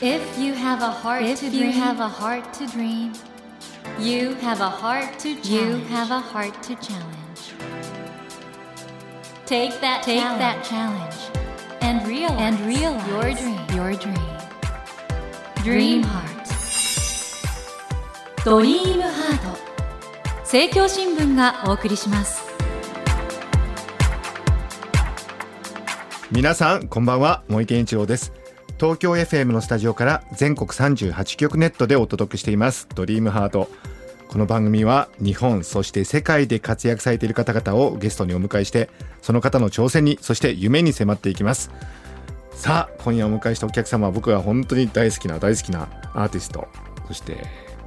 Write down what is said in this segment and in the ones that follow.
If you have a heart If to you dream, have a heart to dream, you have a heart to challenge. you have a heart to challenge. take that Take challenge that challenge and realize, and realize your dream. Your dream. Dream Dream Heart ドリームハート政教新聞がお送りします皆さんこんばんは森健一郎です 東京 FM のスタジオから全国38局ネットでお届けしています。ドリームハート。この番組は日本そして世界で活躍されている方々をゲストにお迎えしてその方の挑戦にそして夢に迫っていきます。さあ今夜お迎えしたお客様は僕が本当に大好きな大好きなアーティスト。そして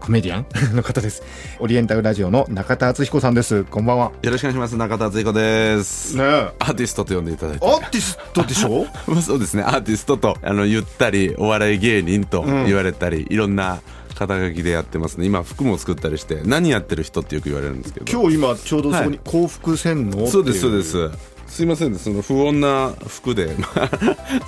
コメディアン？の方ですオリエンタルラジオの中田敦彦さんですこんばんはよろしくお願いします。中田敦彦です。ねえアーティストと呼んでいただいて。アーティストでしょ？まあそうですね。アーティストと、あの、言ったり、お笑い芸人と言われたり、いろんな肩書きでやってますね。今、服も作ったりして、何やってる人ってよく言われるんですけど。今日今ちょうどそこに幸福洗脳っていう、そうです、そうです。すいませんね、その不穏な服で。ま あ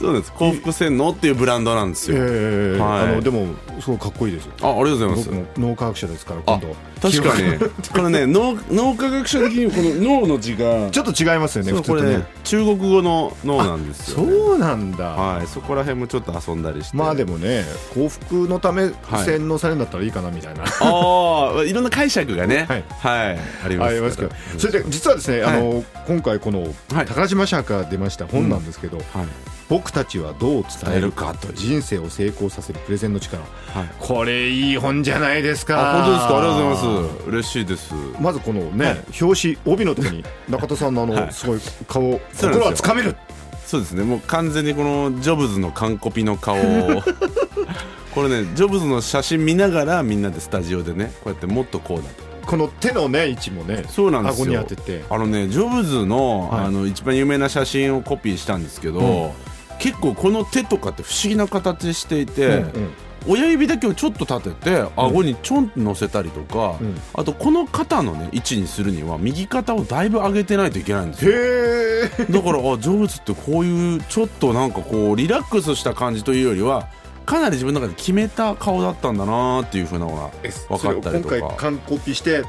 そうです。幸福洗脳っていうブランドなんですよ。ええはい。あのでもすごいかっこいいですよ。あ、ありがとうございます。脳科学者ですからあ今度、確かに。これね、脳、脳科学者的にこの脳の字が、ちょっと違いますよねそうこれね普通とね、中国語の脳なんですよ、ね。そうなんだ、はい、そこら辺もちょっと遊んだりして。まあでもね幸福のためはい洗脳されるんだったらいいかなみたいな、ああ、いろんな解釈がね、はい。はい、ありますそれで実はですね、はい。あの今回このはい。宝島社から出ました。本なんですけど、はい、僕たちはどう伝えるかと人生を成功させるプレゼンの力。はい。これいい本じゃないですか。あ、本当ですか、ありがとうございます。嬉しいです。まずこのね、表紙帯のところに 中田さんのあの、はい。すごい顔心はつかめる。そうですね、もう完全にこのジョブズの完コピの顔を。これね、ジョブズの写真見ながら、みんなでスタジオでね、こうやってもっとこうだと。この手のね位置もねそうなんですよ。顎に当てて。あのね、ジョブズの、はい。あの一番有名な写真をコピーしたんですけど。うん。結構この手とかって不思議な形していて、親指だけをちょっと立てて顎にちょんと乗せたりとか、うん。あとこの肩のね位置にするには右肩をだいぶ上げてないといけないんですよ。だからあジョブズってこういうちょっとなんかこうリラックスした感じというよりはかなり自分の中で決めた顔だったんだなっていうふうなのが分かったりとそれを今か回完コピして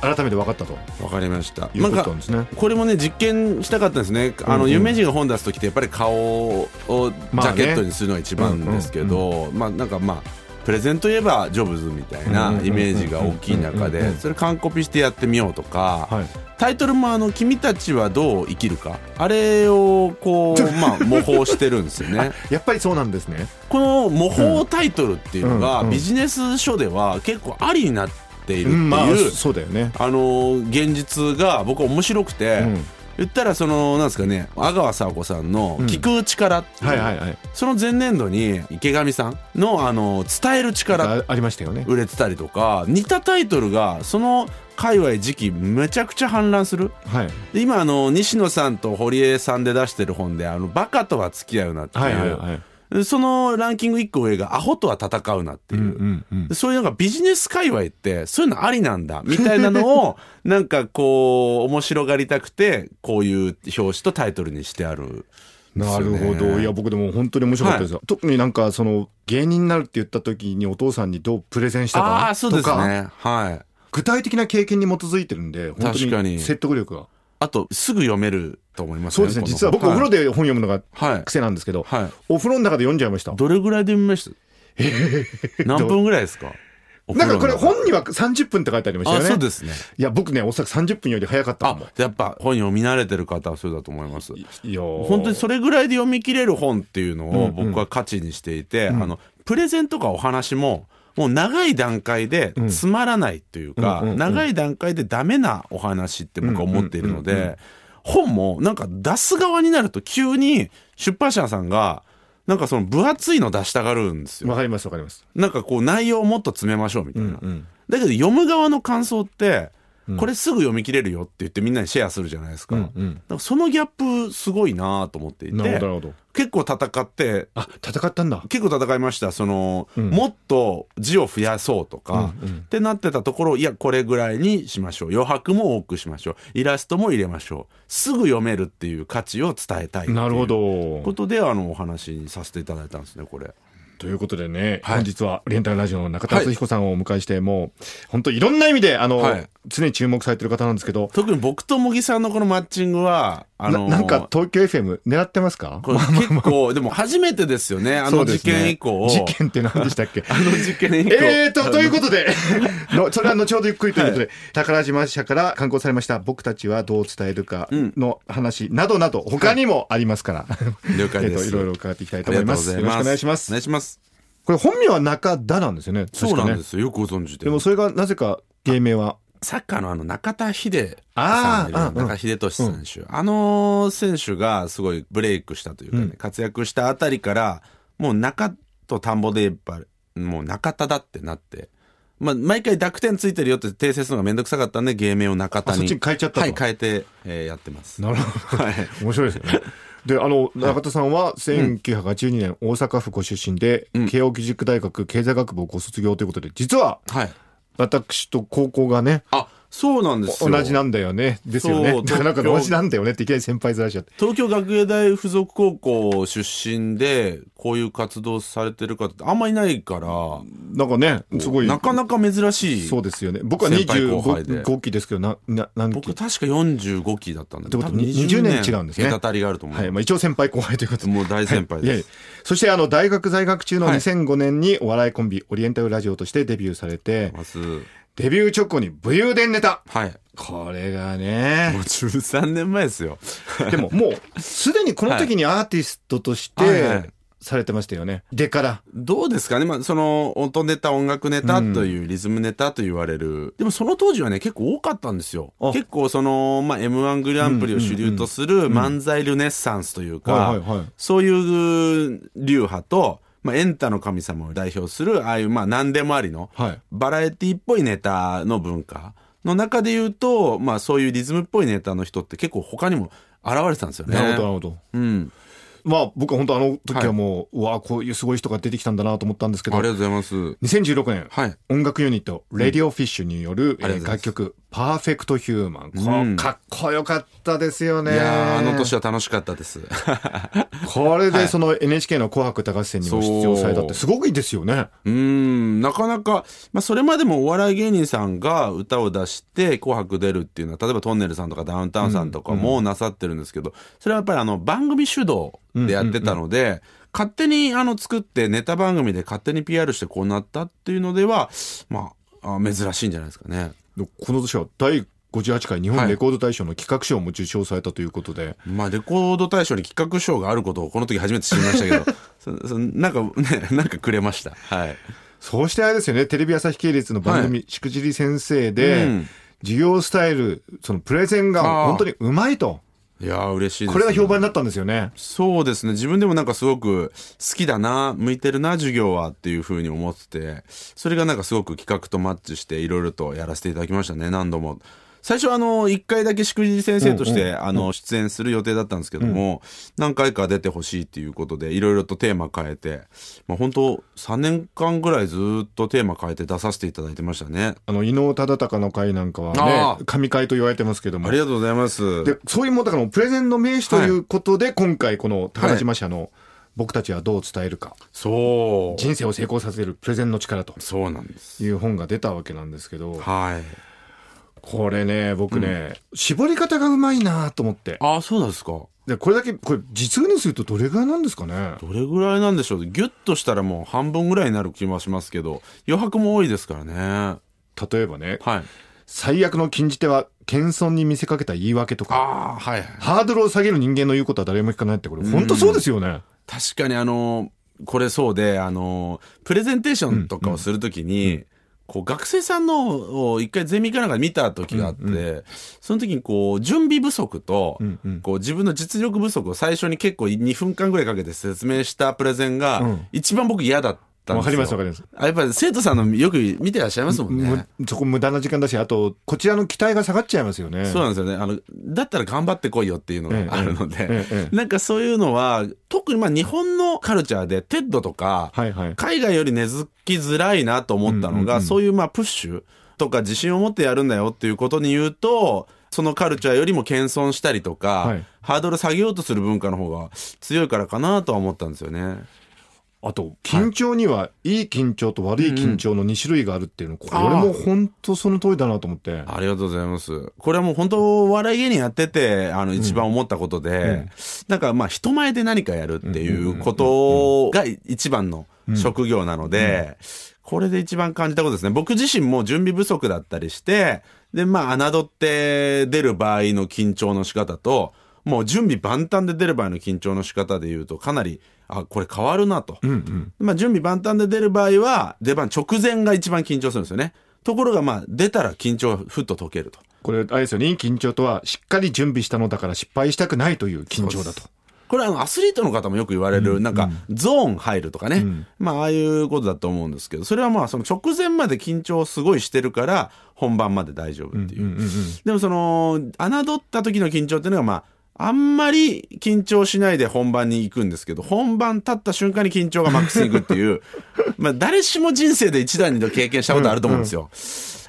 改めて分かったと。分かりました。なんかこれもね実験したかったんですね。あの、うんうん。有名人が本出す時ってやっぱり顔をジャケットにするのが一番ですけど、まあなんかまあプレゼントといえばジョブズみたいなイメージが大きい中でそれ完コピしてやってみようとか、はい。タイトルもあの「君たちはどう生きるか」あれをこう まあ模倣してるんですよね。やっぱりそうなんですね。この模倣タイトルっていうのがビジネス書では結構ありになっているってうんまあいうそうだよね。あの現実が僕は面白くて、うん言ったらそのなんですかね阿川佐和子さんの「聞く力」っていうはいはいはい。その前年度に池上さんのあの伝える力あありましたよね。売れてたりとか似たタイトルがその界隈時期めちゃくちゃ氾濫する。はい。で今あの西野さんと堀江さんで出してる本で「あのバカとは付き合うな」っていう、はいはいはいそのランキング1個上が「アホとは戦うな」っていう。うんうんでそういうなんかビジネス界隈ってそういうのありなんだ。みたいなのを なんかこう面白がりたくてこういう表紙とタイトルにしてある。なるほど。いや僕でも本当に面白かったですよ、特になんかその芸人になるって言った時にお父さんにどうプレゼンしたあかあそうですとか。ねはい。具体的な経験に基づいてるんで本当に。説得力があとすぐ読めると思いますそうですね。実は僕お風呂で本読むのがはい。癖なんですけど、はい。お風呂の中で読んじゃいました。どれぐらいで読みました？何分ぐらいですか？おなんかこれ本には30分って書いてありましたよあねそうですね。いや僕ねおそらく30分より早かったやっぱ本読み慣れてる方はそうだと思います。いやー。本当にそれぐらいで読み切れる本っていうのをうんうん。僕は価値にしていて、あのプレゼンとかお話ももう長い段階でつまらないというか、うんうんうん。長い段階でダメなお話って僕は思っているのうんうんうんで本もなんか出す側になると急に出版社さんがなんかその分厚いの出したがるんですよ。わかりますわかります。なんかこう内容をもっと詰めましょうみたいな。うんだけど読む側の感想ってうんこれすぐ読み切れるよって言ってみんなにシェアするじゃないですか。だからそのギャップすごいなと思っていてなるほどなるほど。結構戦ってあ戦ったんだ。結構戦いました。その、うん。もっと字を増やそうとか、ってなってたところいやこれぐらいにしましょう。余白も多くしましょう。イラストも入れましょう。すぐ読めるっていう価値を伝えたいなるほど。ことであのお話にさせていただいたんですねこれということでね、はい。本日はオリエンタルラジオの中田敦彦さんをお迎えして、もう本当いろんな意味であの、はい。常に注目されてる方なんですけど、特に僕と茂木さんのこのマッチングは、あのーななんか東京 FM 狙ってますか？結構、でも初めてですよね、あの事件以降。事件って何でしたっけ？あの事件以降。えーと、ということで、のそれは後ほどゆっくりということで、宝島社から刊行されました、僕たちはどう伝えるかの話などなど、他にもありますから、了解です。えーといろいろ伺っていきたいと思います。よろしく。お願いします。お願。いします。これ本名は中田なんですよね。そうなんですよ。よくご存知で。でもそれがなぜか芸名は、サッカーのあの中田秀さん中田秀俊選手、あの選手がすごいブレイクしたというかね、活躍したあたりからもう中と田んぼでやっぱもう中田だってなって。まあ、毎回濁点ついてるよって訂正するのがめんどくさかったんで芸名を中田にあそっちに変えちゃったとはい変えて、えーやってますなるほど。はい面白いですよね。で、あの、中田さんは1982年大阪府ご出身で、慶應義塾大学経済学部をご卒業ということで、実ははい。私と高校がね、あそうなんですよ同じなんだよね。ですよね。なんか同じなんだよねっていきなり先輩ずらしちゃって。東京学芸大附属高校出身でこういう活動されてる方ってあんまいないからなんかね、すごい。なかなか珍しいそうですよね。僕は先輩後輩で25期ですけど、な、な、何期？僕確か45期だったんだけどってこと多分20年違うんですね隔たりがあると思う、はい。まあ一応先輩後輩ということで。もう大先輩です、そしてあの、大学在学中のはい2005年にお笑いコンビ、オリエンタルラジオとしてデビューされて、ますデビュー直後に武勇伝ネタ。はい。これがもねう。13年前ですよ。でももう、すでにこの時にアーティストとしはいはい。て、されてましたよね。でから。どうですかね、まあ、その音ネタ音楽ネタというリズムネタと言われる、でもその当時はね結構多かったんですよ。あ。結構その、まあ、m 1グランプリを主流とする漫才ルネッサンスというか、はいはいはい。そういう流派と、まあ、エンタの神様を代表するああいうまあ何でもありの、はい。バラエティっぽいネタの文化の中で言うと、まあそういうリズムっぽいネタの人って結構他にも現れてたんですよね。なるほど、なるほど。うん。まあ僕は本当あの時はもう、うわあこういうすごい人が出てきたんだなと思ったんですけどありがとうございます。2016年、はい。音楽ユニット、レディオフィッシュによる、うございます楽曲、パーフェクトヒューマン。こうんかっこよかったですよね。いやーあの年は楽しかったです。これでその NHK の紅白歌合戦にも出場されたってすごくいいですよね。うーん、なかなか、まあそれまでもお笑い芸人さんが歌を出して紅白出るっていうのは、例えばトンネルさんとかダウンタウンさんとかもなさってるんですけど、それはやっぱりあの番組主導でやってたので、勝手にあの作ってネタ番組で勝手に PR してこうなったっていうのでは、まあ、あ珍しいんじゃないですかね。この年は第58回日本レコード大賞の企画賞も受賞されたということで、まあ、レコード大賞に企画賞があることをこの時初めて知りましたけど、そそなんかね、なんかくれました。はい。そうしてあれですよね、テレビ朝日系列の番組、しくじり先生で、うん。授業スタイル、そのプレゼンが本当にうまいと。いやー嬉しいです、これが評判になったんですよね。そうですね。自分でもなんかすごく好きだな、向いてるな、授業はっていうふうに思ってて、それがなんかすごく企画とマッチしていろいろとやらせていただきましたね、何度も。最初はあの、一回だけしくじり先生として、あの、出演する予定だったんですけども、何回か出てほしいっていうことで、いろいろとテーマ変えて、まあ本当3年間ぐらいずっとテーマ変えて出させていただいてましたね。あの、伊能忠敬の会なんかはあね、神会と言われてますけどもあり。がとうございます。で、そういうもんだから、プレゼンの名手ということで、今回この宝島社の僕たちはどう伝えるか、そう。人生を成功させるプレゼンの力とそうなんです。いう本が出たわけなんですけど、はい。これね、僕ね、絞り方がうまいなと思って。ああ、そうなんですか。で、これだけ、これ実にするとどれぐらいなんですかね？どれぐらいなんでしょう？ギュッとしたらもう半分ぐらいになる気もしますけど余白も多いですからね。例えばね、はい。最悪の禁じ手は謙遜に見せかけた言い訳とか、ああはいはい。ハードルを下げる人間の言うことは誰も聞かないって、これ本当そうですよね。確かにあのこれそうであのプレゼンテーションとかをするときに、こう学生さんのを一回ゼミかなんか見た時があって、その時にこう準備不足と、んうん。こう自分の実力不足を最初に結構2分間ぐらいかけて説明したプレゼンがうん。一番僕嫌だった。んですよ。わかりますわかりますあやっぱり生徒さんのよく見てらっしゃいますもんね。むそこ無駄な時間だし、あと、こちらの期待が下がっちゃいますよね。そうなんですよね。あの、だったら頑張ってこいよっていうのがあるので、ええええなんかそういうのは、特にまあ日本のカルチャーで、 TED とか、はいはい。海外より根付きづらいなと思ったのが、うんうんうんそういうまあプッシュとか自信を持ってやるんだよっていうことに言うと、そのカルチャーよりも謙遜したりとか、はいハードル下げようとする文化の方が強いからかなとは思ったんですよね。あと緊張にはいい緊張と悪い緊張の2種類があるっていうの、これも本当その通りだなと思って。ありがとうございます。これはもう本当、お笑い芸人やってて、あの、一番思ったことで、なんかまあ、人前で何かやるっていうことが一番の職業なので、これで一番感じたことですね。僕自身も準備不足だったりして、で、まあ、侮って出る場合の緊張の仕方と、もう準備万端で出る場合の緊張の仕方で言うと、かなり、あ、これ変わるなと。まあ、準備万端で出る場合は、出番直前が一番緊張するんですよね。ところが、まあ、出たら緊張がふっと解けると。これ、あれですよね、緊張とは、しっかり準備したのだから失敗したくないという緊張だと。これはあのアスリートの方もよく言われる、なんか、ゾーン入るとかね。まあ、ああいうことだと思うんですけど、それはまあ、その直前まで緊張をすごいしてるから、本番まで大丈夫っていう。でもその、侮った時の緊張っていうのが、まあ、あんまり緊張しないで本番に行くんですけど、本番立った瞬間に緊張がマックスに行くっていう、まあ、誰しも人生で一段二度経験したことあると思うんですよ。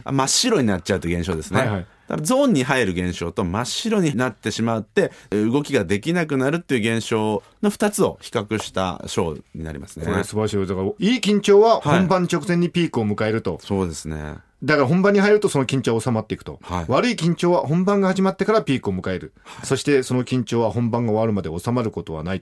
あ真っ白になっちゃうという現象ですね。はいはいゾーンに入る現象と真っ白になってしまって動きができなくなるっていう現象の2つを比較したショーになりますね。これ素晴らしい。だから、いい緊張は本番直前にピークを迎えると。そうですね。だから本番に入るとその緊張は収まっていくと、はい。悪い緊張は本番が始まってからピークを迎える、そしてその緊張は本番が終わるまで収まることはない。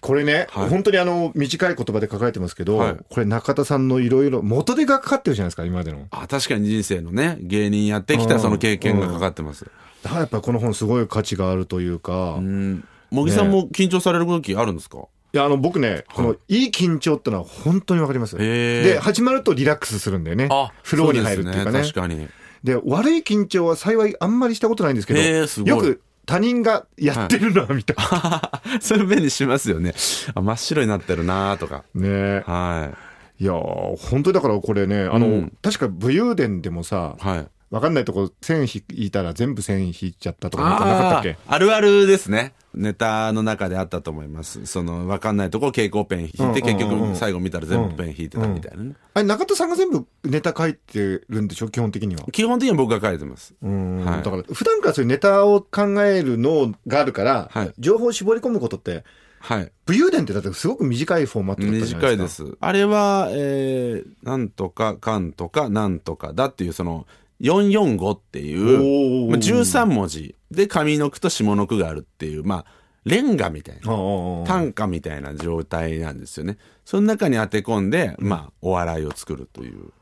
これね、はい。本当にあの短い言葉で書かれてますけど、はい。これ中田さんのいろいろ元手がかかってるじゃないですか今までの。あ確かに人生のね芸人やってきたその経験がかかってます。だからやっぱりこの本すごい価値があるというか、いうん。茂木さんも緊張される時あるんですか、やあの僕ねこのいい緊張ってのは本当にわかりますで始まるとリラックスするんだよねフローに入るっていうかねそうです確かに。で悪い緊張は幸いあんまりしたことないんですけどよく他人がやってるなみたいな、それ目にしますよね。あ真っ白になってるなとか。ねはいやー本当にだからこれねあの、うん確か武勇伝でもさい。はい。わかんないとこ線引いたら全部線引いちゃったとかなんかったっけ？あるあるですね。ネタの中であったと思います。その、わかんないとこ蛍光ペン引いて、結局最後見たら全部ペン引いてたみたいなね。あれ中田さんが全部ネタ書いてるんでしょ？基本的には基本的には僕が書いてます。うん、はいだから普段からそういうネタを考える脳があるから、はい情報を絞り込むことってはい。武勇伝ってだってすごく短いフォーマットだったじゃない短いですかです。あれは、えー、なんとかかんとかなんとかだっていうその、445っていう、まあ、13文字で上の句と下の句があるっていう、まあ、レンガみたいな。短歌みたいな状態なんですよね。その中に当て込んで、まあ、お笑いを作るという。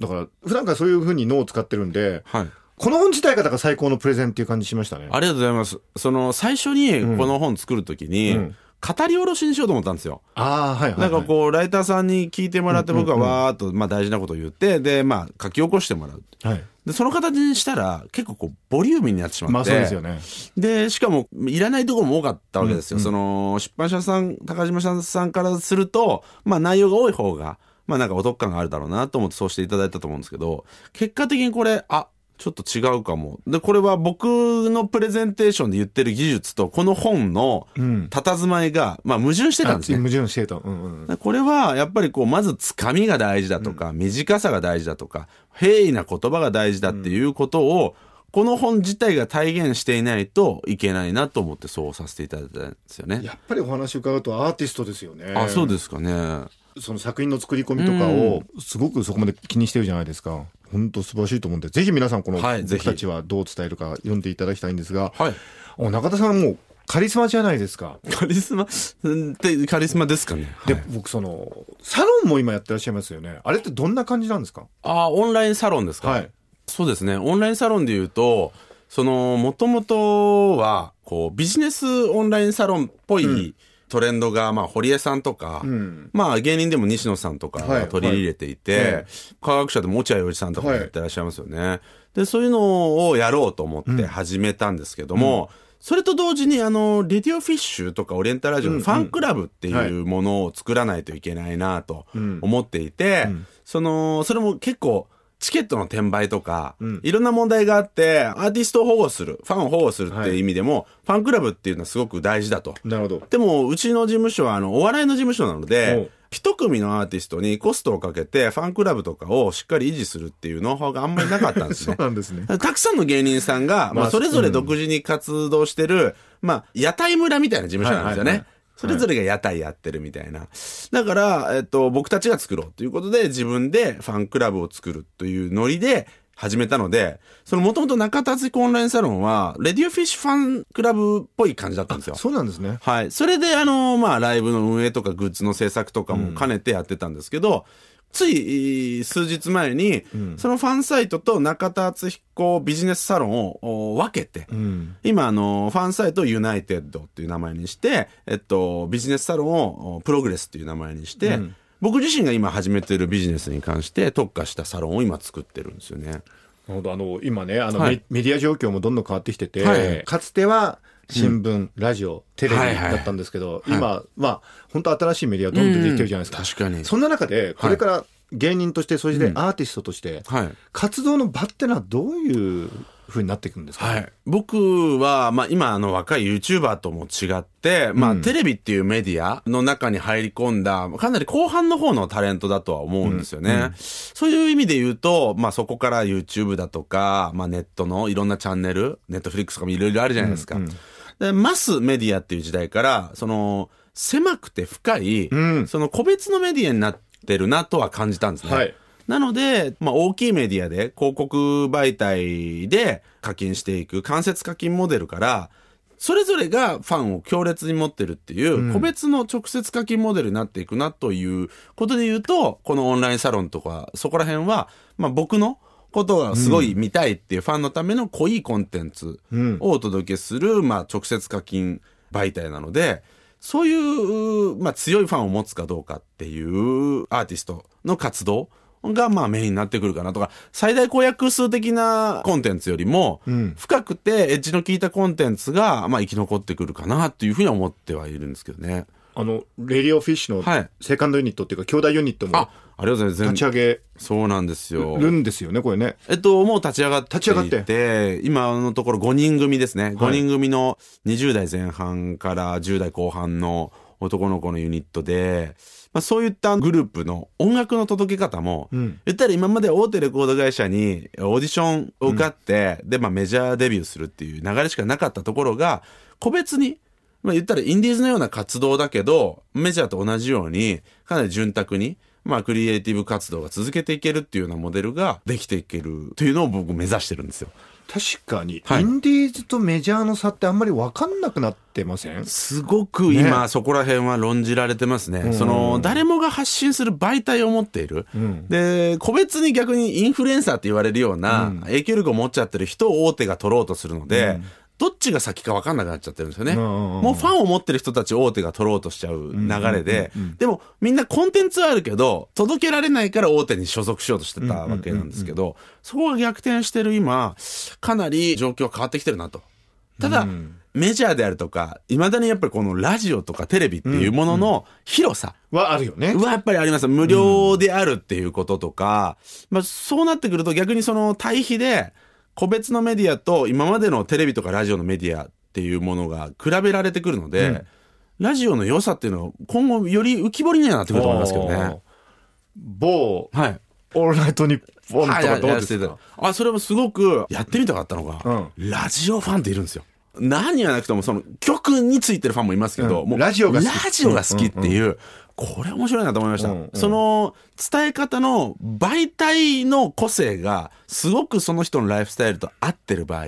だから普段からそういうふうに脳を使ってるんではい。この本自体がだから最高のプレゼンっていう感じしましたねありがとうございます。その、最初にこの本作るときに、うん語り下ろしにしようと思ったんですよ。ああはいはい、はい、なんかこう、ライターさんに聞いてもらって、僕はわーっと、まあ大事なことを言って、で、まあ書き起こしてもらう。はいで、その形にしたら、結構こう、ボリューミーになってしまって。まあそうですよねで、しかも、いらないところも多かったわけですよ。その、出版社さん、高島さんからすると、まあ内容が多い方が、まあなんかお得感があるだろうなと思ってそうしていただいたと思うんですけど、結果的にこれ、あ、ちょっと違うかも。で、これは僕のプレゼンテーションで言ってる技術と、この本のん佇まいが、まあ矛盾してたんですね。矛盾してたうんうんこれはやっぱりこうまずつかみが大事だとか、短さが大事だとか平易な言葉が大事だっていうことを、この本自体が体現していないといけないなと思ってそうさせていただいたんですよね。やっぱりお話伺うとアーティストですよねあそうですかね。その作品の作り込みとかをすごくそこまで気にしてるじゃないですか。本当素晴らしいと思うんでぜひ皆さんこの僕たちはどう伝えるか読んでいただきたいんですが、はい。お中田さんはもうカリスマじゃないですか。カリスマ？うんってカリスマですかね。で、はい。僕そのサロンも今やってらっしゃいますよね。あれってどんな感じなんですか？あオンラインサロンですか？はい。そうですね。オンラインサロンで言うと、その、もともとは、こう、ビジネスオンラインサロンっぽいトレンドが、まあ、堀江さんとか、ん。まあ、芸人でも西野さんとかはいが取り入れていて、はい科学者でも落合陽一さんとかもやってらっしゃいますよね。で、そういうのをやろうと思って始めたんですけども、それと同時に、あの、レディオフィッシュとかオリエンタルラジオのファンクラブっていうものを作らないといけないなと思っていて、その、それも結構、チケットの転売とか、いろんな問題があって、アーティストを保護する、ファンを保護するっていう意味でも、ファンクラブっていうのはすごく大事だと。なるほど。でも、うちの事務所は、あの、お笑いの事務所なので、一組のアーティストにコストをかけて、ファンクラブとかをしっかり維持するっていうノウハウがあんまりなかったんです そうね。なんですね。たくさんの芸人さんが、ままああ、それぞれ独自に活動してる、まあ、屋台村みたいな事務所なんですよね。はいはいはいそれぞれが屋台やってるみたいな。だから、えっと、僕たちが作ろうということで、自分でファンクラブを作るというノリで始めたので、そのもともと中田敦彦オンラインサロンは、 RADIO FISH ファンクラブっぽい感じだったんですよ。そうなんですね。はい。それで、あの、まあ、ライブの運営とかグッズの制作とかも兼ねてやってたんですけど、つい数日前に、そのファンサイトと中田敦彦ビジネスサロンを分けて、うん。今、あの、ファンサイトをユナイテッドっていう名前にして、えっと、ビジネスサロンをプログレスっていう名前にして、僕自身が今始めてるビジネスに関して特化したサロンを今作ってるんですよね。なるほど。あの今ねあの、はい。メメディア状況もどんどん変わってきてて、はい。かつては新聞、ラジオテレビだったんですけど、い。今は本当新しいメディアどんどん。出てきてるじゃないですか、うん確かに。そんな中でこれから芸人としてそしてアーティストとして、はい。活動の場ってのはどういうふうになっていくんですか、はい。僕は、まあ今あの若い YouTuber とも違って、まあテレビっていうメディアの中に入り込んだ、かなり後半の方のタレントだとは思うんですよね。そういう意味で言うと、まあそこから YouTube だとか、まあネットのいろんなチャンネル、ネットフリックスとかもいろいろあるじゃないですか。でマスメディアっていう時代から、その、狭くて深い、ん。その個別のメディアになってるなとは感じたんですね。はい。なので、まあ、大きいメディアで広告媒体で課金していく間接課金モデルから、それぞれがファンを強烈に持ってるっていう、個別の直接課金モデルになっていくなということで言うと、このオンラインサロンとか、そこら辺は、まあ、僕のことがすごい見たいっていうファンのための濃いコンテンツをお届けする、まあ、直接課金媒体なので、そういう、まあ、強いファンを持つかどうかっていうアーティストの活動が、まあ、メインになってくるかなとか、最大公約数的なコンテンツよりも、深くてエッジの効いたコンテンツが、まあ、生き残ってくるかなっていうふうには思ってはいるんですけどね。あのレディオフィッシュのはい。セカンドユニットっていうか兄弟ユニットもあ、ありがとうございます。立ち上げそうなんですよ。るんですよねこれねえっと、もう立ち上がっていて、立ち上がって今のところ5人組ですね。5人組の20代前半から10代後半の男の子のユニットで、まあ、そういったグループの音楽の届け方も、ん言ったら今まで大手レコード会社にオーディションを受かって、で、まあメジャーデビューするっていう流れしかなかったところが、個別に、まあ言ったらインディーズのような活動だけど、メジャーと同じように、かなり潤沢に、まあクリエイティブ活動が続けていけるっていうようなモデルができていけるというのを僕目指してるんですよ。確かに、はい。インディーズとメジャーの差ってあんまり分かんなくなってません？すごく今、ね。そこら辺は論じられてますね。その、誰もが発信する媒体を持っている。で、個別に逆にインフルエンサーって言われるような影響力を持っちゃってる人を大手が取ろうとするので、どっちが先か分かんなくなっちゃってるんですよね。んうんうんもうファンを持ってる人たちを大手が取ろうとしちゃう流れで、でもみんなコンテンツはあるけど、届けられないから大手に所属しようとしてたわけなんですけど、そこが逆転してる今、かなり状況は変わってきてるなと。ただ、メジャーであるとか、未だにやっぱりこのラジオとかテレビっていうものの広さはあるよねはやっぱりあります。無料であるっていうこととか、まあそうなってくると逆にその対比で、個別のメディアと今までのテレビとかラジオのメディアっていうものが比べられてくるので、ラジオの良さっていうのは今後より浮き彫りにはなってくると思いますけどね。某はい。オールナイトニッポンとはいかどうですか？あ、それもすごくやってみたかったのが、ラジオファンっているんですよ。何やなくてもその曲についてるファンもいますけど、うん。もうラジオが好き。ラジオが好きっていう、これ面白いなと思いました。うんうん。その伝え方の媒体の個性がすごくその人のライフスタイルと合ってる場合、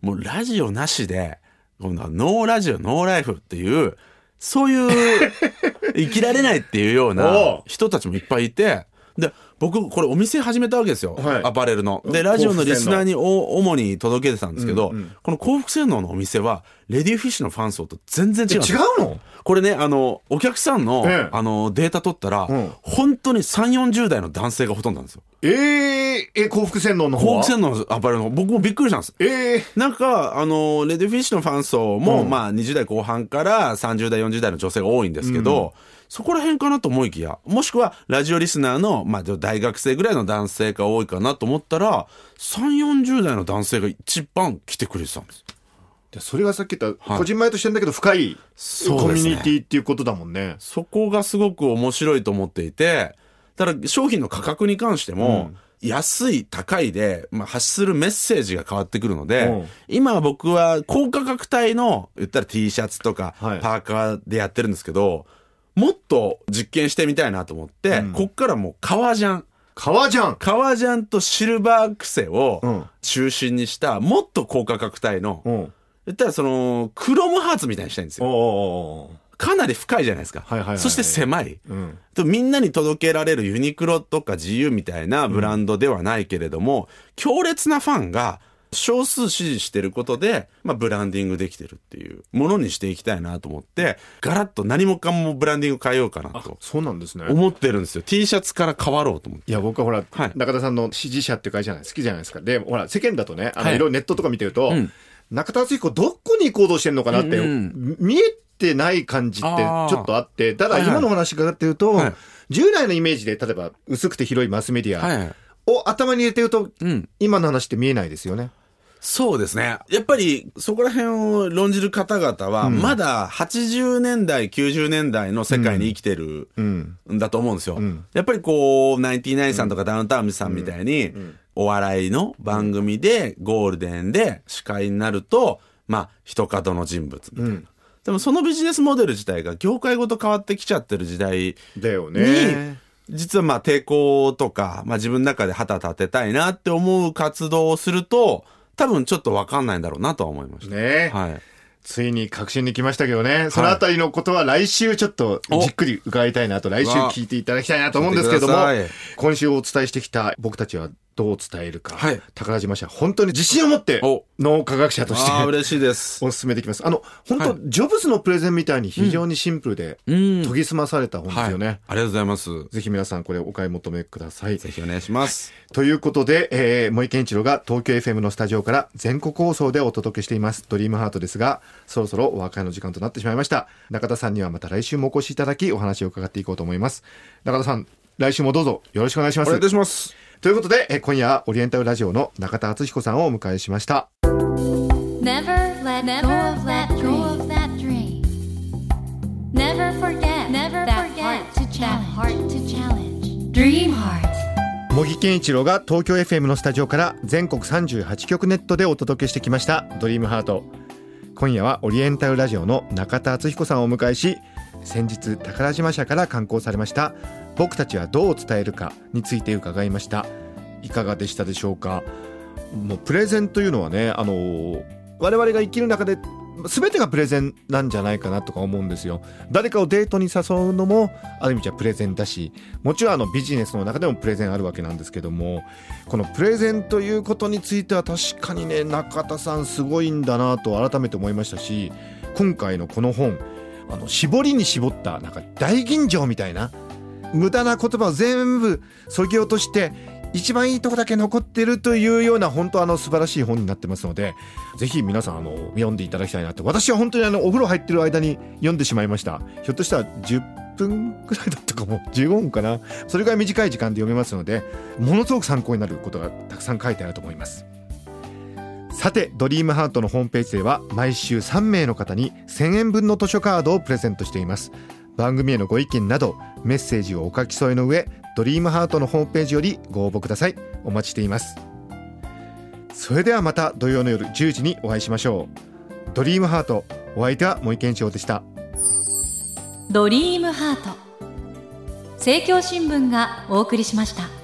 もうラジオなしで、このノーラジオ、ノーライフっていう、そういう 生きられないっていうようおなう。人たちもいっぱいいて、で、僕、これお店始めたわけですよ。はい。アパレルの。で、ラジオのリスナーにお主に届けてたんですけど、この幸福洗脳のお店は、レディーフィッシュのファン層と全然違うんです。違ようの？これね、あの、お客さんの、ええ。あの、データ取ったら、うん。本当に3、40代の男性がほとんどなんですよ。えー、え幸福洗脳の方は？幸福洗脳のアパレルの、僕もびっくりしたんです。えー、なんか、あの、レディーフィッシュのファン層も、うん。まあ、20代後半から30代、40代の女性が多いんですけど、そこら辺かなと思いきや、もしくは、ラジオリスナーの、まあ、大学生ぐらいの男性が多いかなと思ったら、3、40代の男性が一番来てくれてたんです。でそれがさっき言った、はい。こじんまりとしてんだけど深いコミュニティっていうことだもんね。そこがすごく面白いと思っていて、ただ商品の価格に関しても、安い高いで、まあ、発するメッセージが変わってくるのうん。で、今僕は高価格帯の、言ったら T シャツとか、はい。パーカーでやってるんですけど、もっと実験してみたいなと思って、うんこっからもう革ジャン。革ジャン革ジャンとシルバークセをうん中心にした、もっと高価格帯の、うん言ったらその、クロムハーツみたいにしたいんですおよ。おかなり深いじゃないですか。はいはいはいそして狭い。うんとみんなに届けられるユニクロとか GU みたいなブランドではないけれども、強烈なファンが少数支持してることで、まあ、ブランディングできてるっていうものにしていきたいなと思って、ガラッと何もかもブランディング変えようかなとそうなんですね。思ってるんですよ。T シャツから変わろうと思って。いや僕はほら、はい。中田さんの支持者っていう会社じゃない好きじゃないですか。でほら世間だとねあの、はい。い、ろいろネットとか見てると、うん。中田敦彦どこに行動してんのかなって、うん見えてない感じってちょっとあってただはいはい。今の話伺ってると、はい。従来のイメージで例えば薄くて広いマスメディアはい。を頭に入れてると、うん。今の話って見えないですよね。そうですね。やっぱりそこら辺を論じる方々は、まだ80年代、90年代の世界に生きてるうん。んだと思うんですよ。んやっぱりこう、ナインティナインさんとかダウンタウンさんみたいに、お笑いの番組でゴールデンで司会になると、まあ、一角の人物みたいな。うんでもそのビジネスモデル自体が業界ごと変わってきちゃってる時代だよに、ね。実はまあ抵抗とか、まあ自分の中で旗立てたいなって思う活動をすると、多分ちょっとわかんないんだろうなとは思いました。ね。はい。ついに確信に来ましたけどね、そのあたりのことは来週ちょっとじっくり伺いたいなと、来週聞いていただきたいなと思うんですけども今週お伝えしてきた僕たちはどう伝えるか、はい宝島社、本当に自信を持ってお脳科学者として嬉しいです。お勧めできます。あの、本当、はいジョブズのプレゼンみたいに非常にシンプルで、うん研ぎ澄まされた本ですよね。ありがとうございます。ぜひ皆さんこれお買い求めください。ぜひお願いします。ということで、えー、森健一郎が東京 FM のスタジオから全国放送でお届けしています、ドリームハートですが、そろそろお別れの時間となってしまいました。中田さんにはまた来週もお越しいただき、お話を伺っていこうと思います。中田さん、来週もどうぞよろしくお願いしますお願いい。たします。ということで、えー今夜はオリエンタルラジオの中田敦彦さんをお迎えしました。Never let go of that dream. Never forget that heart to challenge. Dream heart. 茂木健一郎が東京 FM のスタジオから全国38局ネットでお届けしてきました「ドリームハート今夜はオリエンタルラジオの中田敦彦さんをお迎えし先日宝島社から刊行されました「僕たちはどう伝えるか」について伺いました。いかがでしたでしょうか？もうプレゼンというのはねあの我々が生きる中で全てがプレゼンなんじゃないかなとか思うんですよ。誰かをデートに誘うのもある意味じゃプレゼンだしもちろんあのビジネスの中でもプレゼンあるわけなんですけどもこのプレゼンということについては確かにね中田さんすごいんだなと改めて思いましたし今回のこの本あの絞りに絞ったなんか大吟醸みたいな無駄な言葉を全部削ぎ落として一番いいとこだけ残ってるというような本当あの素晴らしい本になってますのでぜひ皆さんあの読んでいただきたいなって私は本当にあのお風呂入ってる間に読んでしまいました。ひょっとしたら10分くらいだったかも。15分かな。それぐらい短い時間で読めますのでものすごく参考になることがたくさん書いてあると思います。さてドリームハートのホームページでは毎週3名の方に1000円分の図書カードをプレゼントしています。番組へのご意見などメッセージをお書き添えの上ドリームハートのホームページよりご応募ください。お待ちしています。それではまた土曜の夜10時にお会いしましょう。ドリームハートお相手は森健一郎でした。ドリームハート。政教新聞がお送りしました。